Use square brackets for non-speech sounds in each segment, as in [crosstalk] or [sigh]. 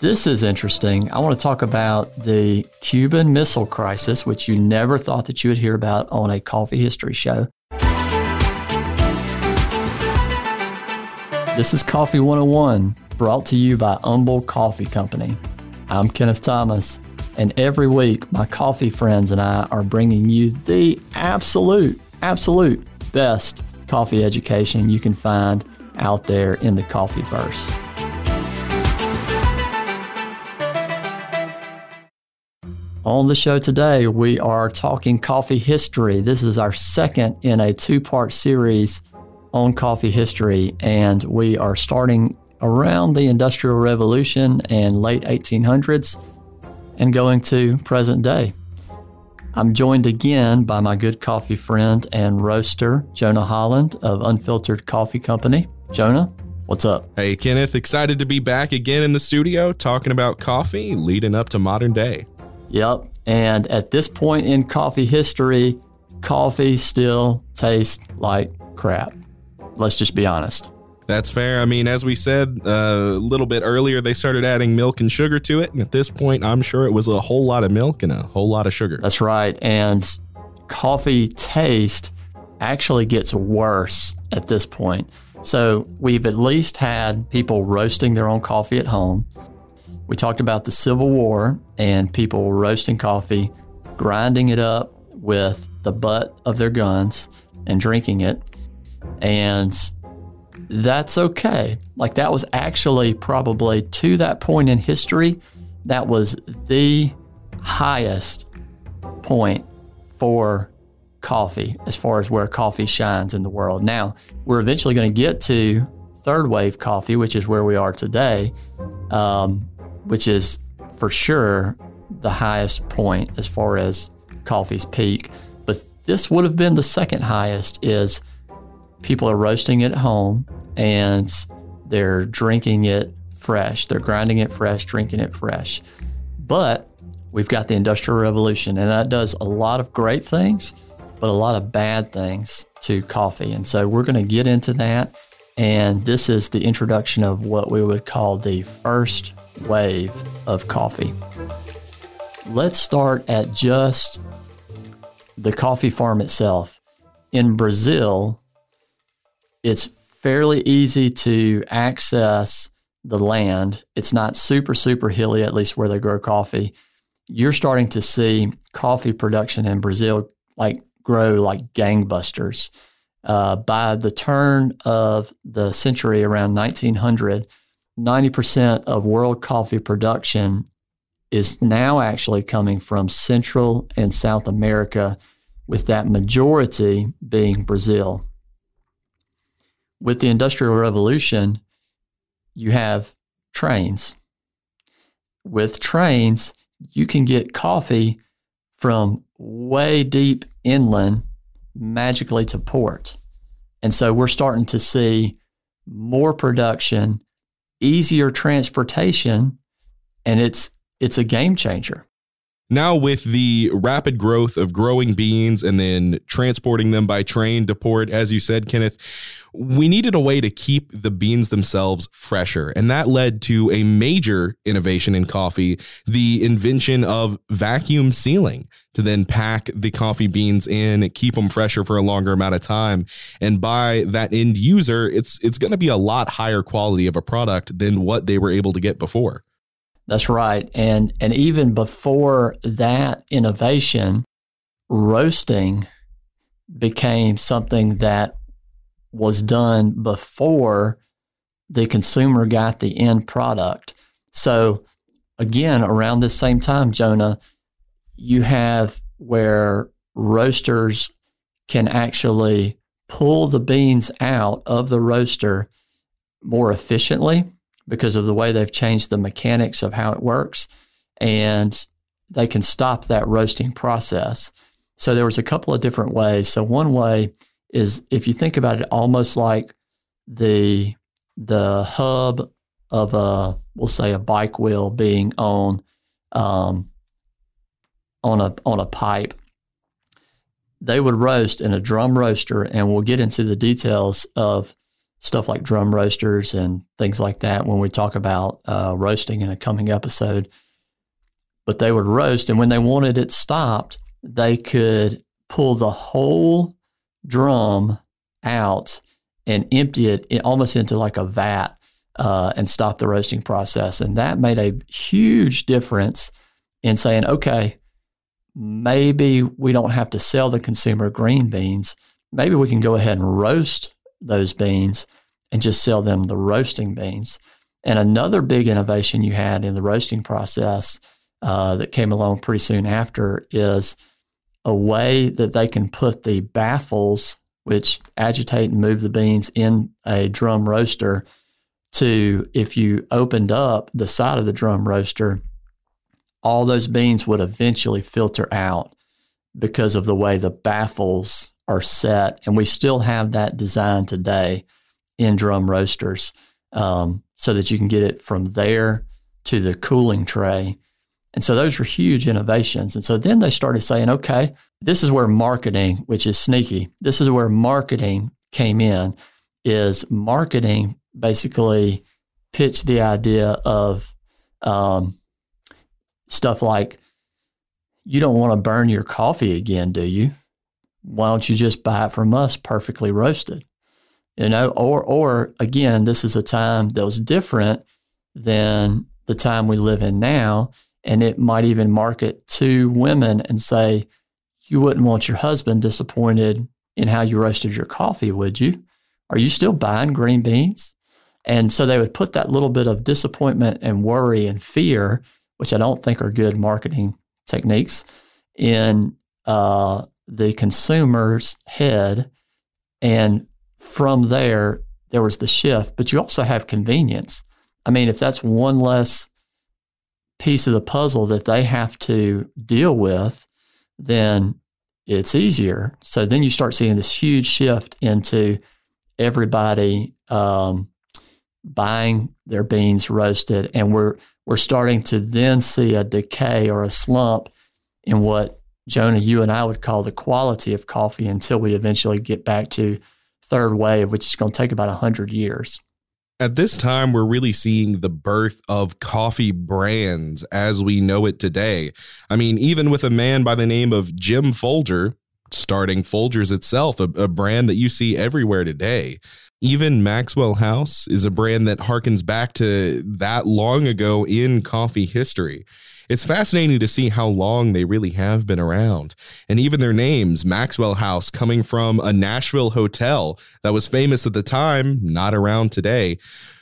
This is interesting. I want to talk about the Cuban Missile Crisis, which you never thought that you would hear about on a coffee history show. This is Coffee 101, brought to you by Humble Coffee Company. I'm Kenneth Thomas, and every week my coffee friends and I are bringing you the absolute, absolute best coffee education you can find out there in the coffee verse. On the show today, we are talking coffee history. This is our second in a two part series on coffee history, and we are starting around the Industrial Revolution and late 1800s and going to present day. I'm joined again by my good coffee friend and roaster, Jonah Holland of Unfiltered Coffee Company. Jonah, what's up? Hey, Kenneth, excited to be back again in the studio talking about coffee leading up to modern day. Yep. And at this point in coffee history, coffee still tastes like crap. Let's just be honest. That's fair. I mean, as we said uh, a little bit earlier, they started adding milk and sugar to it. And at this point, I'm sure it was a whole lot of milk and a whole lot of sugar. That's right. And coffee taste actually gets worse at this point. So we've at least had people roasting their own coffee at home. We talked about the Civil War and people roasting coffee, grinding it up with the butt of their guns and drinking it. And that's okay. Like that was actually probably to that point in history, that was the highest point for coffee as far as where coffee shines in the world. Now, we're eventually going to get to third wave coffee, which is where we are today, um, which is for sure the highest point as far as coffee's peak. But this would have been the second highest is people are roasting it at home and they're drinking it fresh. They're grinding it fresh, drinking it fresh. But we've got the Industrial Revolution, and that does a lot of great things, but a lot of bad things to coffee. And so we're going to get into that. And this is the introduction of what we would call the first wave of coffee. Let's start at just the coffee farm itself. In Brazil, it's fairly easy to access the land. It's not super, super hilly, at least where they grow coffee. You're starting to see coffee production in Brazil like grow like gangbusters. Uh, by the turn of the century, around 1900, 90% of world coffee production is now actually coming from Central and South America, with that majority being Brazil with the Industrial Revolution, you have trains. With trains, you can get coffee from way deep inland magically to port. And so we're starting to see more production, easier transportation, and it's it's a game changer. Now, with the rapid growth of growing beans and then transporting them by train to port, as you said, Kenneth, we needed a way to keep the beans themselves fresher. And that led to a major innovation in coffee the invention of vacuum sealing to then pack the coffee beans in, keep them fresher for a longer amount of time. And by that end user, it's, it's going to be a lot higher quality of a product than what they were able to get before. That's right. And and even before that innovation, roasting became something that was done before the consumer got the end product. So again, around this same time, Jonah, you have where roasters can actually pull the beans out of the roaster more efficiently because of the way they've changed the mechanics of how it works. And they can stop that roasting process. So there was a couple of different ways. So one way is if you think about it almost like the the hub of a we'll say a bike wheel being on um, on a on a pipe they would roast in a drum roaster and we'll get into the details of stuff like drum roasters and things like that when we talk about uh, roasting in a coming episode. But they would roast, and when they wanted it stopped, they could pull the whole drum out and empty it almost into like a vat uh, and stop the roasting process. And that made a huge difference in saying, okay, maybe we don't have to sell the consumer green beans. Maybe we can go ahead and roast those beans and just sell them the roasting beans. And another big innovation you had in the roasting process uh, that came along pretty soon after is a way that they can put the baffles, which agitate and move the beans in a drum roaster, to if you opened up the side of the drum roaster, all those beans would eventually filter out because of the way the baffles are set. And we still have that design today in drum roasters um, so that you can get it from there to the cooling tray. And so those were huge innovations. And so then they started saying, okay, this is where marketing, which is sneaky, this is where marketing came in, is marketing basically pitched the idea of um, stuff like, you don't want to burn your coffee again, do you? Why don't you just buy it from us perfectly roasted? You know, or or again, this is a time that was different than the time we live in now. And it might even market to women and say, you wouldn't want your husband disappointed in how you roasted your coffee, would you? Are you still buying green beans? And so they would put that little bit of disappointment and worry and fear which I don't think are good marketing techniques, in uh, the consumer's head. And from there, there was the shift. But you also have convenience. I mean, if that's one less piece of the puzzle that they have to deal with, then it's easier. So then you start seeing this huge shift into everybody um, buying their beans roasted, and we're we're starting to then see a decay or a slump in what Jonah, you and I would call the quality of coffee until we eventually get back to third wave, which is going to take about 100 years. At this time, we're really seeing the birth of coffee brands as we know it today. I mean, even with a man by the name of Jim Folger starting Folgers itself, a, a brand that you see everywhere today. Even Maxwell House is a brand that harkens back to that long ago in coffee history. It's fascinating to see how long they really have been around. And even their names, Maxwell House, coming from a Nashville hotel that was famous at the time, not around today.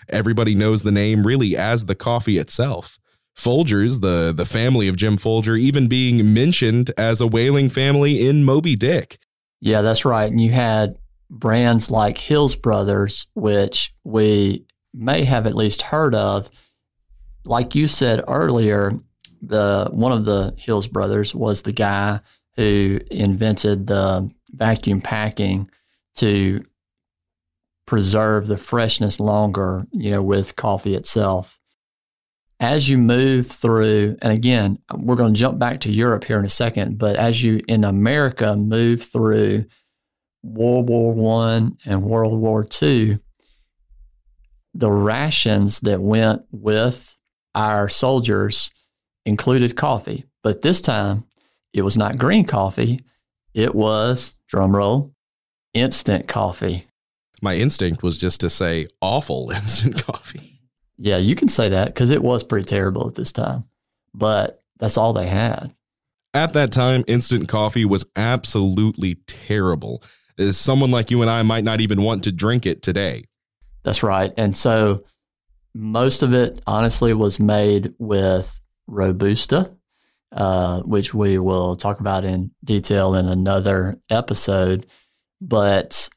Everybody knows the name really as the coffee itself. Folgers, the, the family of Jim Folger, even being mentioned as a whaling family in Moby Dick. Yeah, that's right. And you had brands like Hills Brothers, which we may have at least heard of. Like you said earlier, the one of the Hills brothers was the guy who invented the vacuum packing to preserve the freshness longer, you know, with coffee itself. As you move through, and again, we're going to jump back to Europe here in a second, but as you in America move through World War One and World War Two, the rations that went with our soldiers included coffee. But this time, it was not green coffee. It was, drumroll, instant coffee. My instinct was just to say awful [laughs] instant coffee. Yeah, you can say that because it was pretty terrible at this time. But that's all they had. At that time, instant coffee was absolutely terrible is someone like you and I might not even want to drink it today. That's right. And so most of it, honestly, was made with Robusta, uh, which we will talk about in detail in another episode. But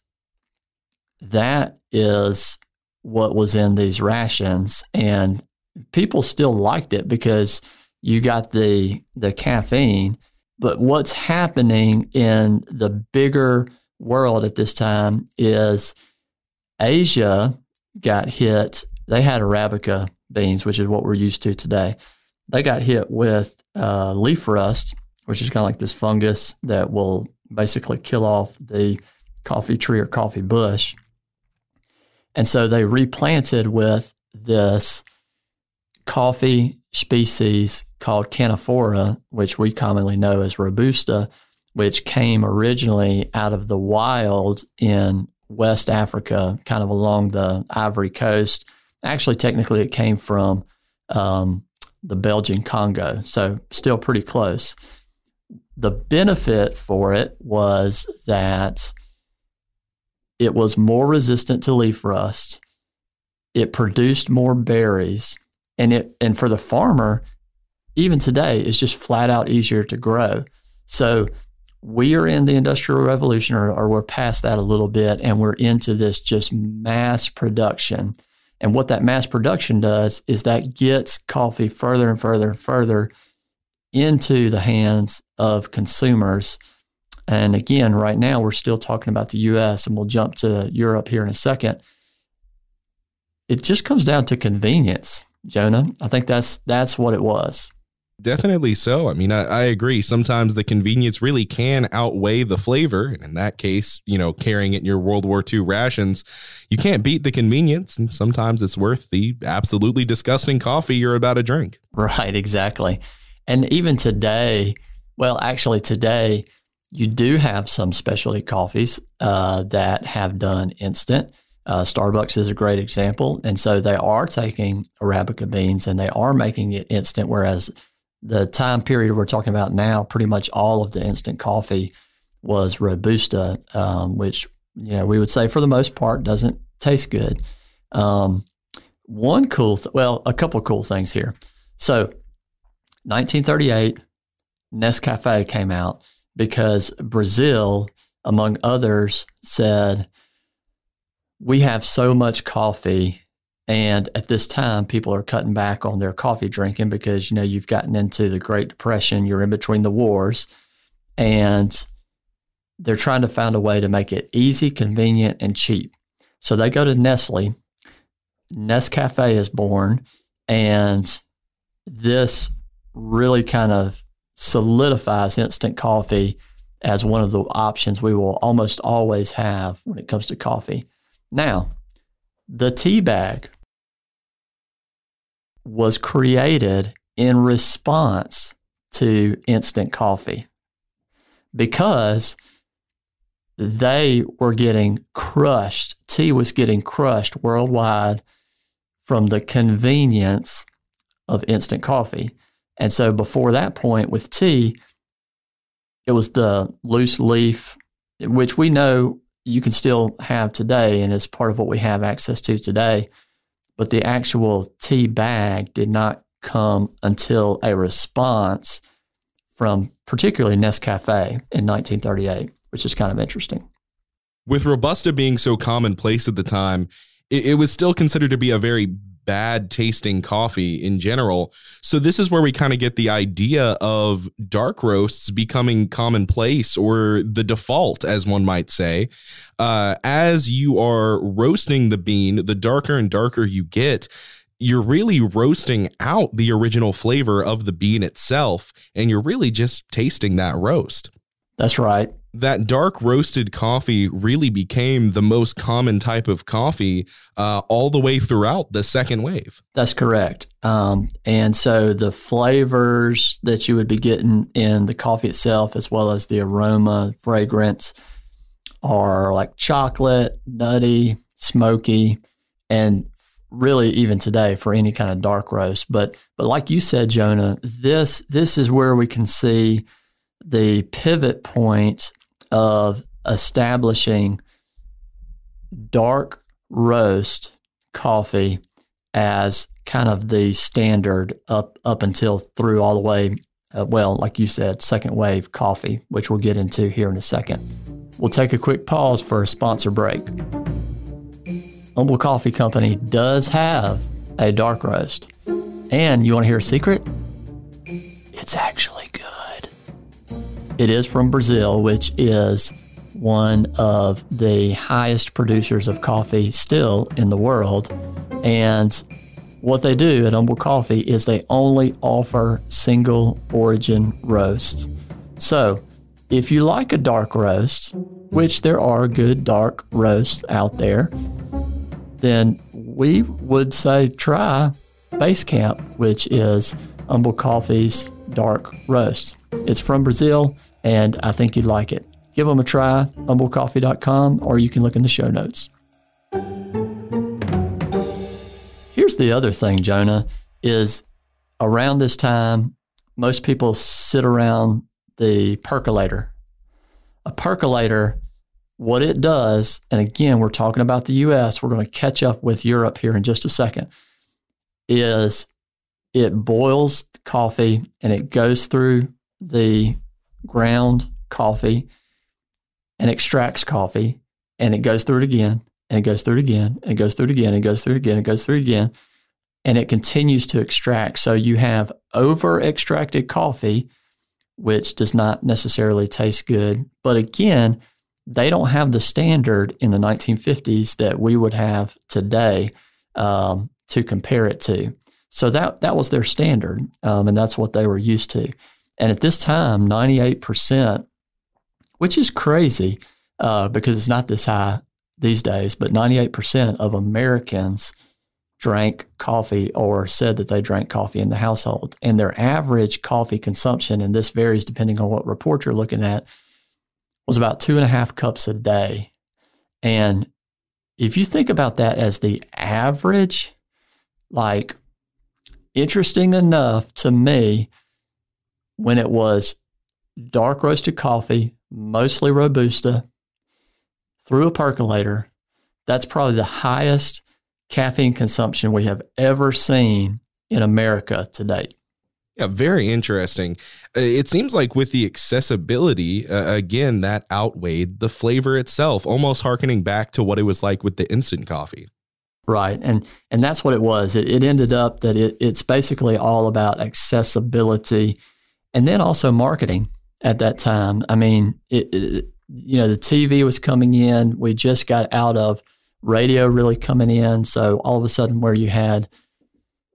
that is what was in these rations. And people still liked it because you got the the caffeine. But what's happening in the bigger world at this time is Asia got hit. They had Arabica beans, which is what we're used to today. They got hit with uh, leaf rust, which is kind of like this fungus that will basically kill off the coffee tree or coffee bush. And so they replanted with this coffee species called Canephora, which we commonly know as Robusta, which came originally out of the wild in West Africa, kind of along the Ivory Coast. Actually, technically, it came from um, the Belgian Congo, so still pretty close. The benefit for it was that it was more resistant to leaf rust. It produced more berries, and it and for the farmer, even today, it's just flat out easier to grow. So we are in the industrial revolution or, or, we're past that a little bit and we're into this just mass production and what that mass production does is that gets coffee further and further and further into the hands of consumers. And again right now we're still talking about the us and we'll jump to europe here in a second. It just comes down to convenience jonah. I think that's that's what it was Definitely so. I mean, I, I, agree. Sometimes the convenience really can outweigh the flavor. And in that case, you know, carrying it in your World War II rations, you can't beat the convenience. And sometimes it's worth the absolutely disgusting coffee you're about to drink. Right, exactly. And even today, well, actually, today, you do have some specialty coffees uh, that have done instant. Uh, Starbucks is a great example. And so they are taking Arabica beans and they are making it instant, whereas the time period we're talking about now, pretty much all of the instant coffee was Robusta, um, which you know we would say for the most part doesn't taste good. Um, one cool, th- well, a couple cool things here. So, 1938, Nescafe came out because Brazil, among others, said we have so much coffee and at this time, people are cutting back on their coffee drinking because, you know, you've gotten into the Great Depression, you're in between the wars, and they're trying to find a way to make it easy, convenient, and cheap. So they go to Nestle. Nescafe is born, and this really kind of solidifies instant coffee as one of the options we will almost always have when it comes to coffee. Now, the tea bag was created in response to instant coffee because they were getting crushed. Tea was getting crushed worldwide from the convenience of instant coffee. And so before that point with tea, it was the loose leaf, which we know you can still have today and is part of what we have access to today but the actual tea bag did not come until a response from particularly Nescafe in 1938, which is kind of interesting. With Robusta being so commonplace at the time, it, it was still considered to be a very bad tasting coffee in general. So this is where we kind of get the idea of dark roasts becoming commonplace or the default, as one might say. Uh, as you are roasting the bean, the darker and darker you get, you're really roasting out the original flavor of the bean itself, and you're really just tasting that roast. That's right that dark roasted coffee really became the most common type of coffee uh, all the way throughout the second wave. That's correct. Um, and so the flavors that you would be getting in the coffee itself, as well as the aroma, fragrance, are like chocolate, nutty, smoky, and really even today for any kind of dark roast. But but like you said, Jonah, this this is where we can see the pivot point of establishing dark roast coffee as kind of the standard up up until through all the way uh, well like you said second wave coffee which we'll get into here in a second. We'll take a quick pause for a sponsor break. Humble coffee company does have a dark roast. And you want to hear a secret? It's actually it is from Brazil, which is one of the highest producers of coffee still in the world. And what they do at Humble Coffee is they only offer single origin roasts. So if you like a dark roast, which there are good dark roasts out there, then we would say try Base Camp, which is Humble Coffee's dark roast. It's from Brazil, and I think you'd like it. Give them a try, humblecoffee.com, or you can look in the show notes. Here's the other thing, Jonah, is around this time, most people sit around the percolator. A percolator, what it does, and again, we're talking about the US, we're going to catch up with Europe here in just a second, is it boils coffee and it goes through the ground coffee and extracts coffee and it goes through it again and it goes through it again and it goes through it again and it goes through it again and it goes through it again and it continues to extract. So you have over extracted coffee, which does not necessarily taste good. But again, they don't have the standard in the 1950s that we would have today um, to compare it to. So that that was their standard, um, and that's what they were used to. And at this time, 98%, which is crazy uh, because it's not this high these days, but 98% of Americans drank coffee or said that they drank coffee in the household. And their average coffee consumption, and this varies depending on what report you're looking at, was about two and a half cups a day. And if you think about that as the average, like interesting enough to me, when it was dark roasted coffee, mostly Robusta, through a percolator, that's probably the highest caffeine consumption we have ever seen in America to date. Yeah, very interesting. Uh, it seems like with the accessibility, uh, again, that outweighed the flavor itself, almost harkening back to what it was like with the instant coffee. Right, and and that's what it was. It, it ended up that it, it's basically all about accessibility, and then also marketing at that time. I mean, it, it, you know, the TV was coming in. We just got out of radio really coming in. So all of a sudden, where you had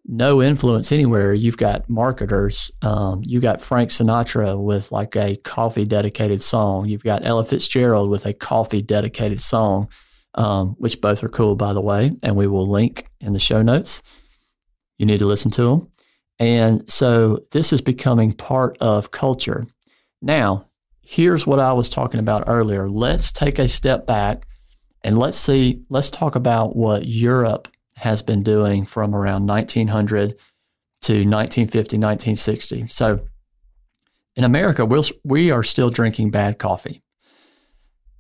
no influence anywhere, you've got marketers. Um, you got Frank Sinatra with like a coffee dedicated song. You've got Ella Fitzgerald with a coffee dedicated song, um, which both are cool, by the way, and we will link in the show notes. You need to listen to them. And so this is becoming part of culture. Now, here's what I was talking about earlier. Let's take a step back and let's see, let's talk about what Europe has been doing from around 1900 to 1950, 1960. So in America, we'll, we are still drinking bad coffee.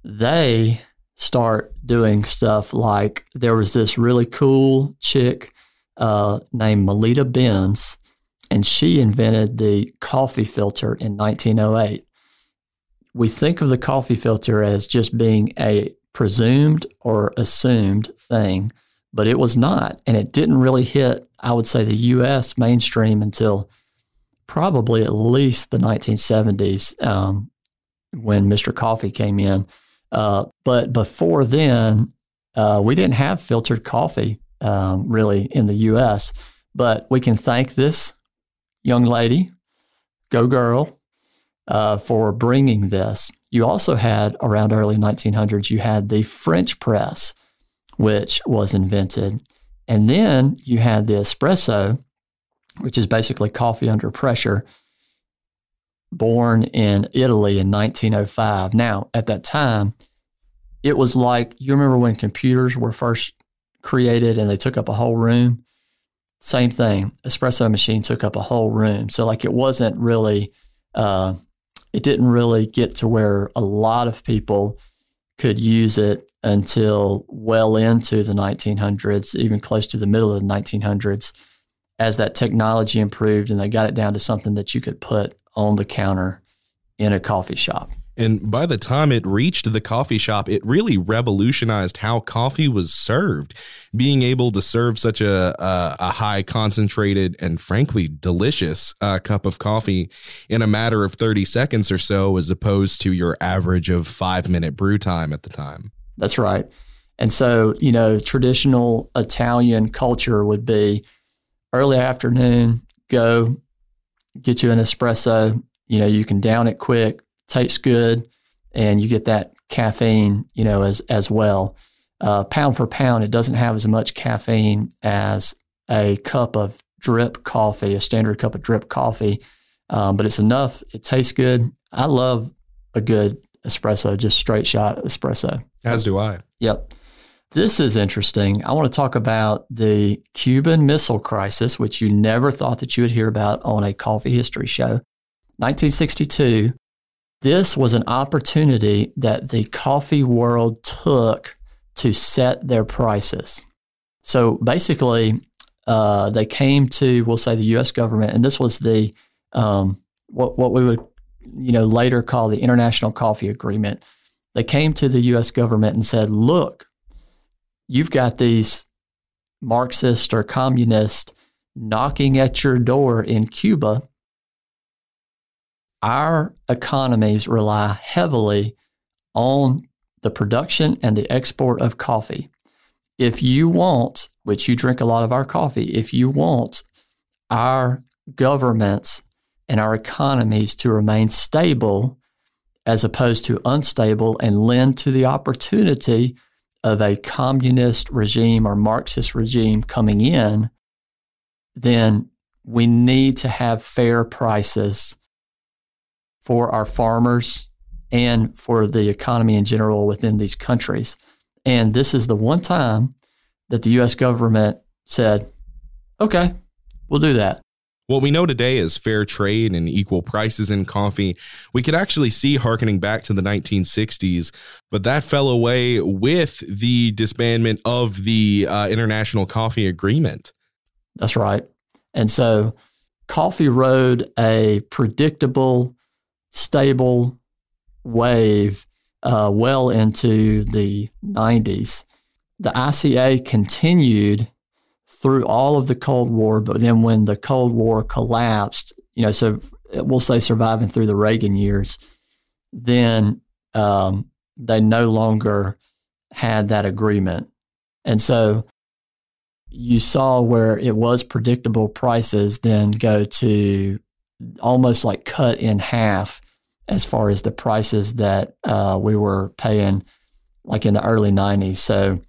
They start doing stuff like there was this really cool chick uh, named Melitta Bentz, and she invented the coffee filter in 1908. We think of the coffee filter as just being a presumed or assumed thing, but it was not. And it didn't really hit, I would say, the US mainstream until probably at least the 1970s um, when Mr. Coffee came in. Uh, but before then, uh, we didn't have filtered coffee um, really in the US. But we can thank this young lady, go girl, uh, for bringing this. You also had around early 1900s, you had the French press, which was invented. And then you had the espresso, which is basically coffee under pressure, born in Italy in 1905. Now, at that time, it was like you remember when computers were first created and they took up a whole room? Same thing. Espresso machine took up a whole room. So, like, it wasn't really uh, it didn't really get to where a lot of people could use it until well into the 1900s, even close to the middle of the 1900s, as that technology improved and they got it down to something that you could put on the counter in a coffee shop. And by the time it reached the coffee shop, it really revolutionized how coffee was served. Being able to serve such a, a, a high concentrated and frankly delicious uh, cup of coffee in a matter of 30 seconds or so, as opposed to your average of five minute brew time at the time. That's right. And so, you know, traditional Italian culture would be early afternoon, go get you an espresso. You know, you can down it quick, tastes good, and you get that caffeine, you know, as as well. uh, pound for pound, it doesn't have as much caffeine as a cup of drip coffee, a standard cup of drip coffee, um, but it's enough. It tastes good. I love a good espresso, just straight shot espresso. As do I. Yep. This is interesting. I want to talk about the Cuban Missile Crisis, which you never thought that you would hear about on a coffee history show. 1962. This was an opportunity that the coffee world took to set their prices. So basically, uh, they came to, we'll say, the U.S. government, and this was the um, what what we would, you know, later call the International Coffee Agreement. They came to the U.S. government and said, "Look, you've got these Marxist or communist knocking at your door in Cuba. Our economies rely heavily on the production and the export of coffee. If you want, which you drink a lot of our coffee, if you want our governments and our economies to remain stable as opposed to unstable and lend to the opportunity of a communist regime or Marxist regime coming in, then we need to have fair prices for our farmers and for the economy in general within these countries. And this is the one time that the US government said, okay, we'll do that. What we know today is fair trade and equal prices in coffee. We could actually see harkening back to the 1960s, but that fell away with the disbandment of the uh, International Coffee Agreement. That's right. And so coffee rode a predictable, stable wave uh, well into the 90s. The ICA continued through all of the Cold War, but then when the Cold War collapsed, you know, so we'll say surviving through the Reagan years, then um, they no longer had that agreement. And so you saw where it was predictable prices then go to almost like cut in half as far as the prices that uh, we were paying like in the early 90s. So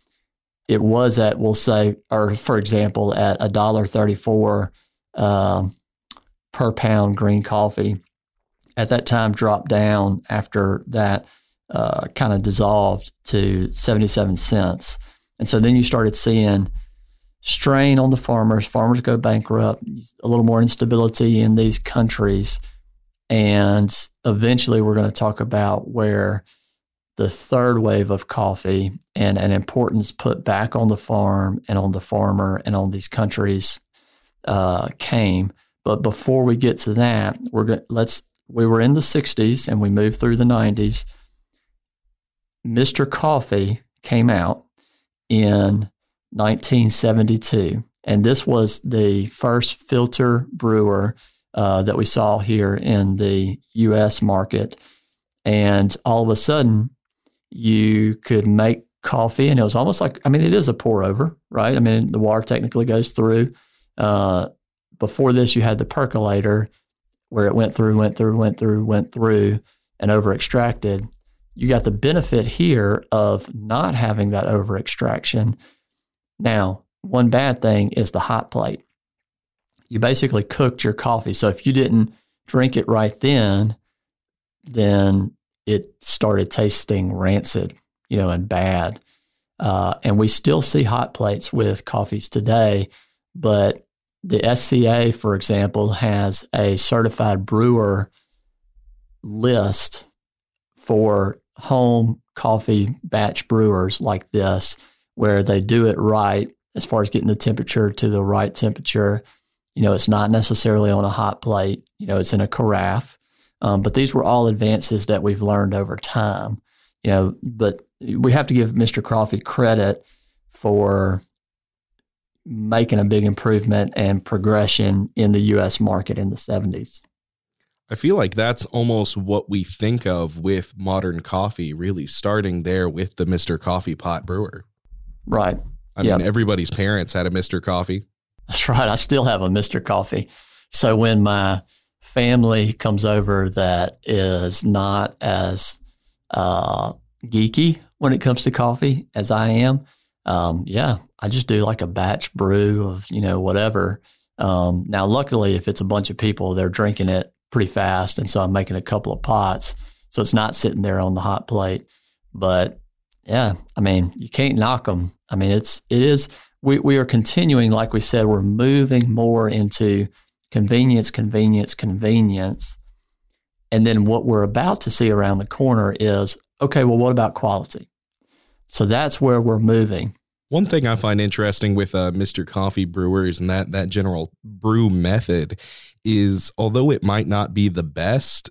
it was at we'll say or for example at a dollar thirty four um, per pound green coffee at that time dropped down after that uh, kind of dissolved to 77 cents and so then you started seeing strain on the farmers farmers go bankrupt a little more instability in these countries and eventually we're going to talk about where the third wave of coffee and an importance put back on the farm and on the farmer and on these countries uh, came. But before we get to that, we're going let's we were in the 60s and we moved through the 90s. Mr. Coffee came out in 1972, and this was the first filter brewer uh, that we saw here in the U.S. market. And all of a sudden, you could make coffee, and it was almost like I mean, it is a pour over, right? I mean, the water technically goes through. Uh, before this, you had the percolator where it went through, went through, went through, went through, and over extracted. You got the benefit here of not having that over extraction. Now, one bad thing is the hot plate. You basically cooked your coffee. So if you didn't drink it right then, then it started tasting rancid, you know, and bad. Uh, and we still see hot plates with coffees today, but the SCA, for example, has a certified brewer list for home coffee batch brewers like this, where they do it right as far as getting the temperature to the right temperature. You know, it's not necessarily on a hot plate, you know, it's in a carafe. Um, but these were all advances that we've learned over time. You know, but we have to give Mr. Coffee credit for making a big improvement and progression in the U.S. market in the 70s. I feel like that's almost what we think of with modern coffee, really starting there with the Mr. Coffee pot brewer. Right. I yep. mean, everybody's parents had a Mr. Coffee. That's right. I still have a Mr. Coffee. So when my family comes over that is not as uh, geeky when it comes to coffee as I am, um, yeah, I just do like a batch brew of, you know, whatever. Um, now, luckily, if it's a bunch of people, they're drinking it pretty fast. And so I'm making a couple of pots. So it's not sitting there on the hot plate. But yeah, I mean, you can't knock them. I mean, it's, it is, we, we are continuing, like we said, we're moving more into convenience, convenience, convenience. And then what we're about to see around the corner is okay, well, what about quality? So that's where we're moving. One thing I find interesting with uh, Mr. Coffee Brewers and that that general brew method is, although it might not be the best,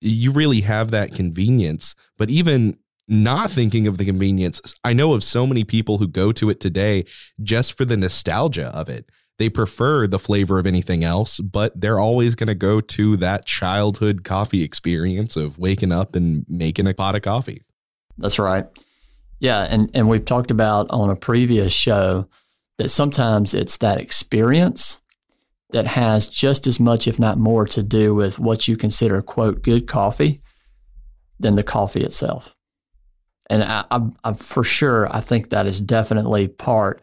you really have that convenience. But even not thinking of the convenience, I know of so many people who go to it today just for the nostalgia of it. They prefer the flavor of anything else, but they're always going to go to that childhood coffee experience of waking up and making a pot of coffee. That's right. Yeah, and and we've talked about on a previous show that sometimes it's that experience that has just as much, if not more, to do with what you consider quote good coffee than the coffee itself. And I, I, I for sure, I think that is definitely part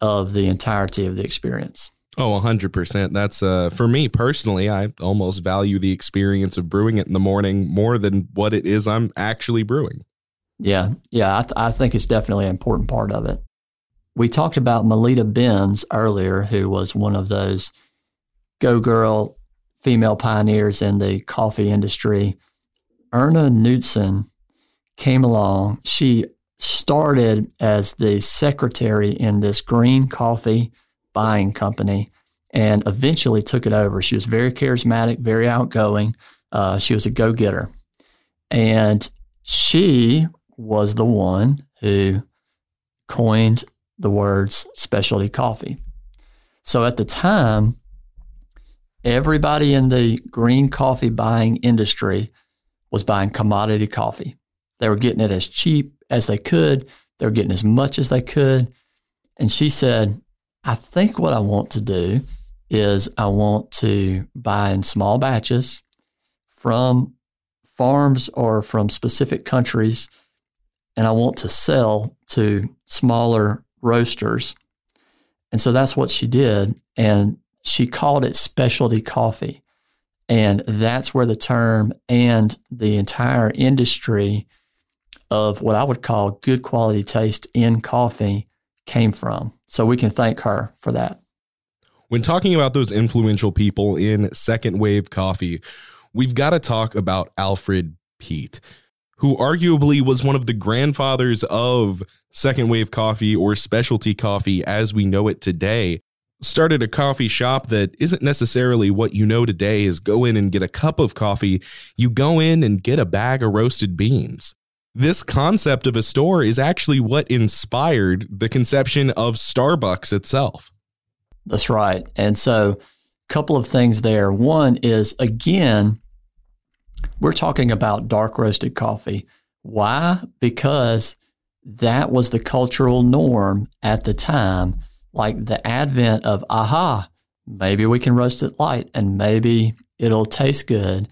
of the entirety of the experience. Oh, 100%. That's uh for me personally, I almost value the experience of brewing it in the morning more than what it is I'm actually brewing. Yeah, yeah, I, th- I think it's definitely an important part of it. We talked about Melitta Bentz earlier, who was one of those go girl female pioneers in the coffee industry. Erna Knutsen came along. She started as the secretary in this green coffee buying company and eventually took it over. She was very charismatic, very outgoing. Uh, she was a go getter. And she was the one who coined the words specialty coffee. So at the time, everybody in the green coffee buying industry was buying commodity coffee. They were getting it as cheap as they could, they were getting as much as they could. And she said, I think what I want to do is I want to buy in small batches from farms or from specific countries and I want to sell to smaller roasters. And so that's what she did. And she called it specialty coffee. And that's where the term and the entire industry of what I would call good quality taste in coffee came from. So we can thank her for that. When talking about those influential people in second wave coffee, we've got to talk about Alfred Peet who arguably was one of the grandfathers of second wave coffee or specialty coffee as we know it today, started a coffee shop that isn't necessarily what you know today is go in and get a cup of coffee. You go in and get a bag of roasted beans. This concept of a store is actually what inspired the conception of Starbucks itself. That's right. And so, a couple of things there. One is, again, we're talking about dark roasted coffee. Why? Because that was the cultural norm at the time. Like the advent of, aha, maybe we can roast it light and maybe it'll taste good.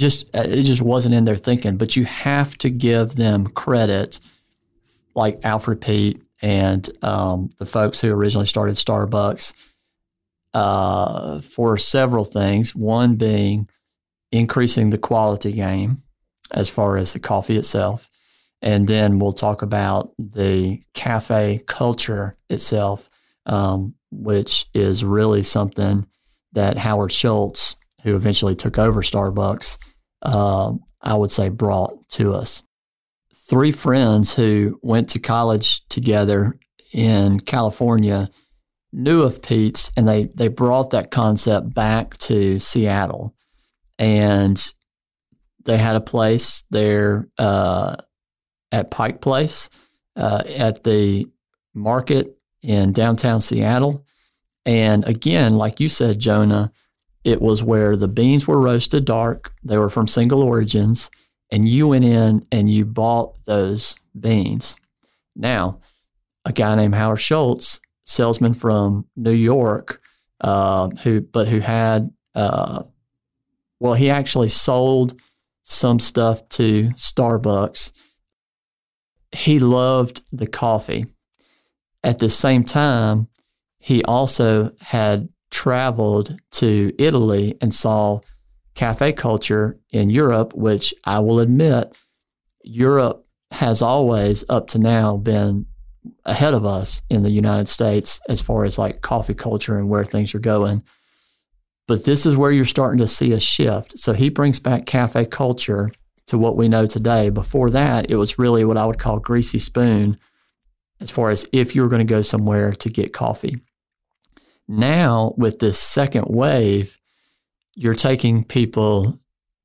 Just uh, it just wasn't in their thinking. But you have to give them credit, like Alfred Peet and um, the folks who originally started Starbucks, uh, for several things. One being increasing the quality game as far as the coffee itself. And then we'll talk about the cafe culture itself, um, which is really something that Howard Schultz, who eventually took over Starbucks, uh, I would say brought to us. Three friends who went to college together in California knew of Peet's and they, they brought that concept back to Seattle and they had a place there uh, at Pike Place uh, at the market in downtown Seattle. And again, like you said, Jonah, it was where the beans were roasted dark. They were from single origins, and you went in and you bought those beans. Now, a guy named Howard Schultz, salesman from New York, uh, who but who had uh, well, he actually sold some stuff to Starbucks. he loved the coffee. At the same time, he also had traveled to Italy and saw cafe culture in Europe, which I will admit, Europe has always, up to now, been ahead of us in the United States as far as like coffee culture and where things are going. But this is where you're starting to see a shift. So he brings back cafe culture to what we know today. Before that, it was really what I would call greasy spoon as far as if you were going to go somewhere to get coffee. Now, with this second wave, you're taking people,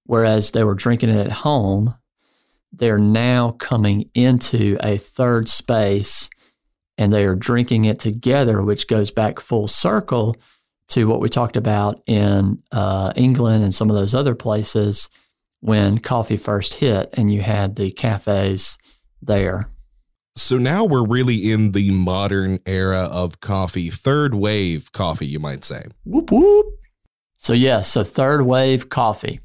whereas they were drinking it at home, they're now coming into a third space and they are drinking it together, which goes back full circle to what we talked about in uh, England and some of those other places when coffee first hit and you had the cafes there. So now we're really in the modern era of coffee, third wave coffee, you might say. Whoop whoop. So yes, so third wave coffee.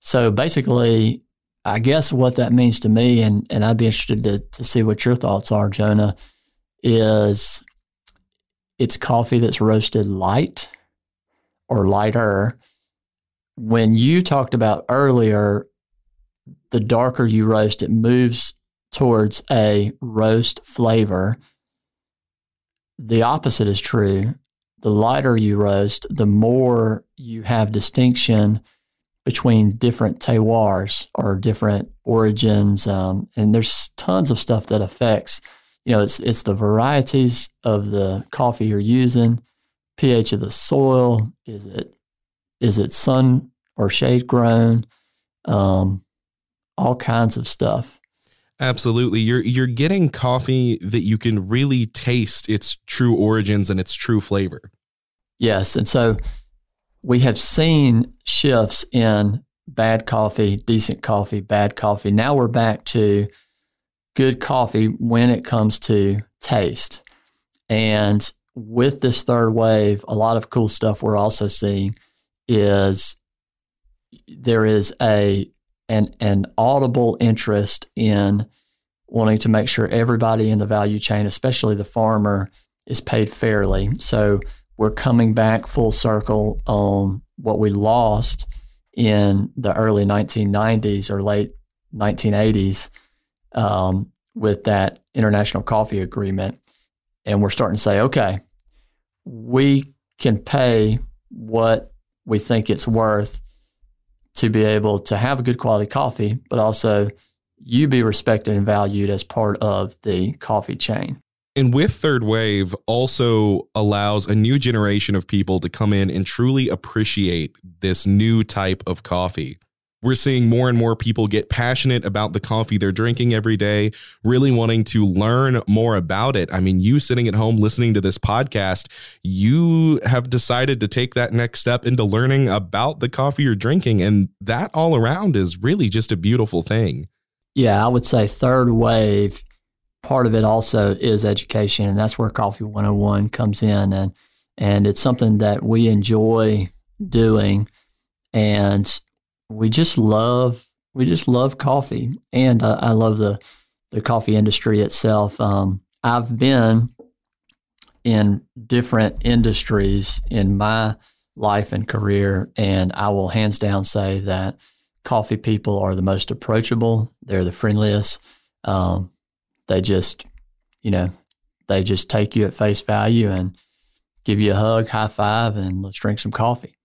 So basically, I guess what that means to me, and, and I'd be interested to, to see what your thoughts are, Jonah, is it's coffee that's roasted light or lighter. When you talked about earlier, the darker you roast, it moves towards a roast flavor. The opposite is true. The lighter you roast, the more you have distinction between different terroirs or different origins. Um, and there's tons of stuff that affects, you know, it's, it's the varieties of the coffee you're using, pH of the soil. Is it, is it sun or shade grown? Um, all kinds of stuff. Absolutely. You're you're getting coffee that you can really taste its true origins and its true flavor. Yes, and so we have seen shifts in bad coffee, decent coffee, bad coffee. Now we're back to good coffee when it comes to taste. And with this third wave, a lot of cool stuff we're also seeing is there is a an, an audible interest in wanting to make sure everybody in the value chain, especially the farmer, is paid fairly. So we're coming back full circle on what we lost in the early 1990s or late 1980s um, with that international coffee agreement. And we're starting to say, okay, we can pay what we think it's worth to be able to have a good quality coffee, but also you be respected and valued as part of the coffee chain. And with Third Wave also allows a new generation of people to come in and truly appreciate this new type of coffee. We're seeing more and more people get passionate about the coffee they're drinking every day, really wanting to learn more about it. I mean, you sitting at home listening to this podcast, you have decided to take that next step into learning about the coffee you're drinking. And that all around is really just a beautiful thing. Yeah, I would say third wave, part of it also is education. And that's where Coffee 101 comes in. And, and it's something that we enjoy doing. And we just love we just love coffee, and uh, I love the the coffee industry itself. Um, I've been in different industries in my life and career, and I will hands down say that coffee people are the most approachable. They're the friendliest. Um, they just, you know, they just take you at face value and give you a hug, high five, and let's drink some coffee.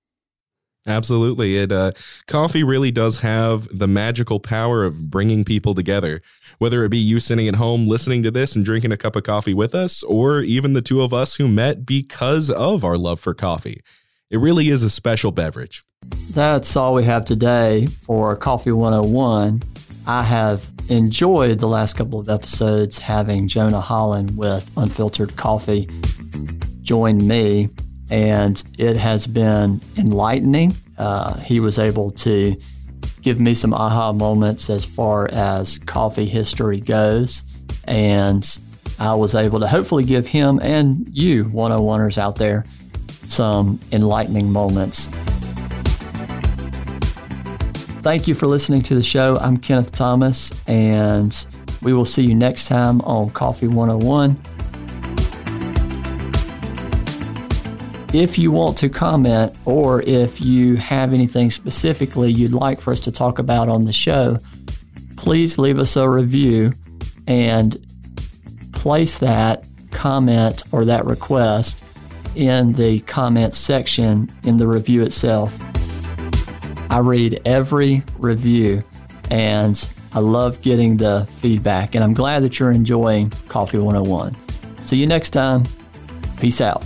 Absolutely. It uh, coffee really does have the magical power of bringing people together. Whether it be you sitting at home listening to this and drinking a cup of coffee with us, or even the two of us who met because of our love for coffee. It really is a special beverage. That's all we have today for Coffee 101. I have enjoyed the last couple of episodes having Jonah Holland with Unfiltered Coffee join me and it has been enlightening. Uh, he was able to give me some aha moments as far as coffee history goes, and I was able to hopefully give him and you 101ers out there some enlightening moments. Thank you for listening to the show. I'm Kenneth Thomas, and We will see you next time on Coffee 101. If you want to comment or if you have anything specifically you'd like for us to talk about on the show, please leave us a review and place that comment or that request in the comments section in the review itself. I read every review and I love getting the feedback, and I'm glad that you're enjoying Coffee 101. See you next time. Peace out.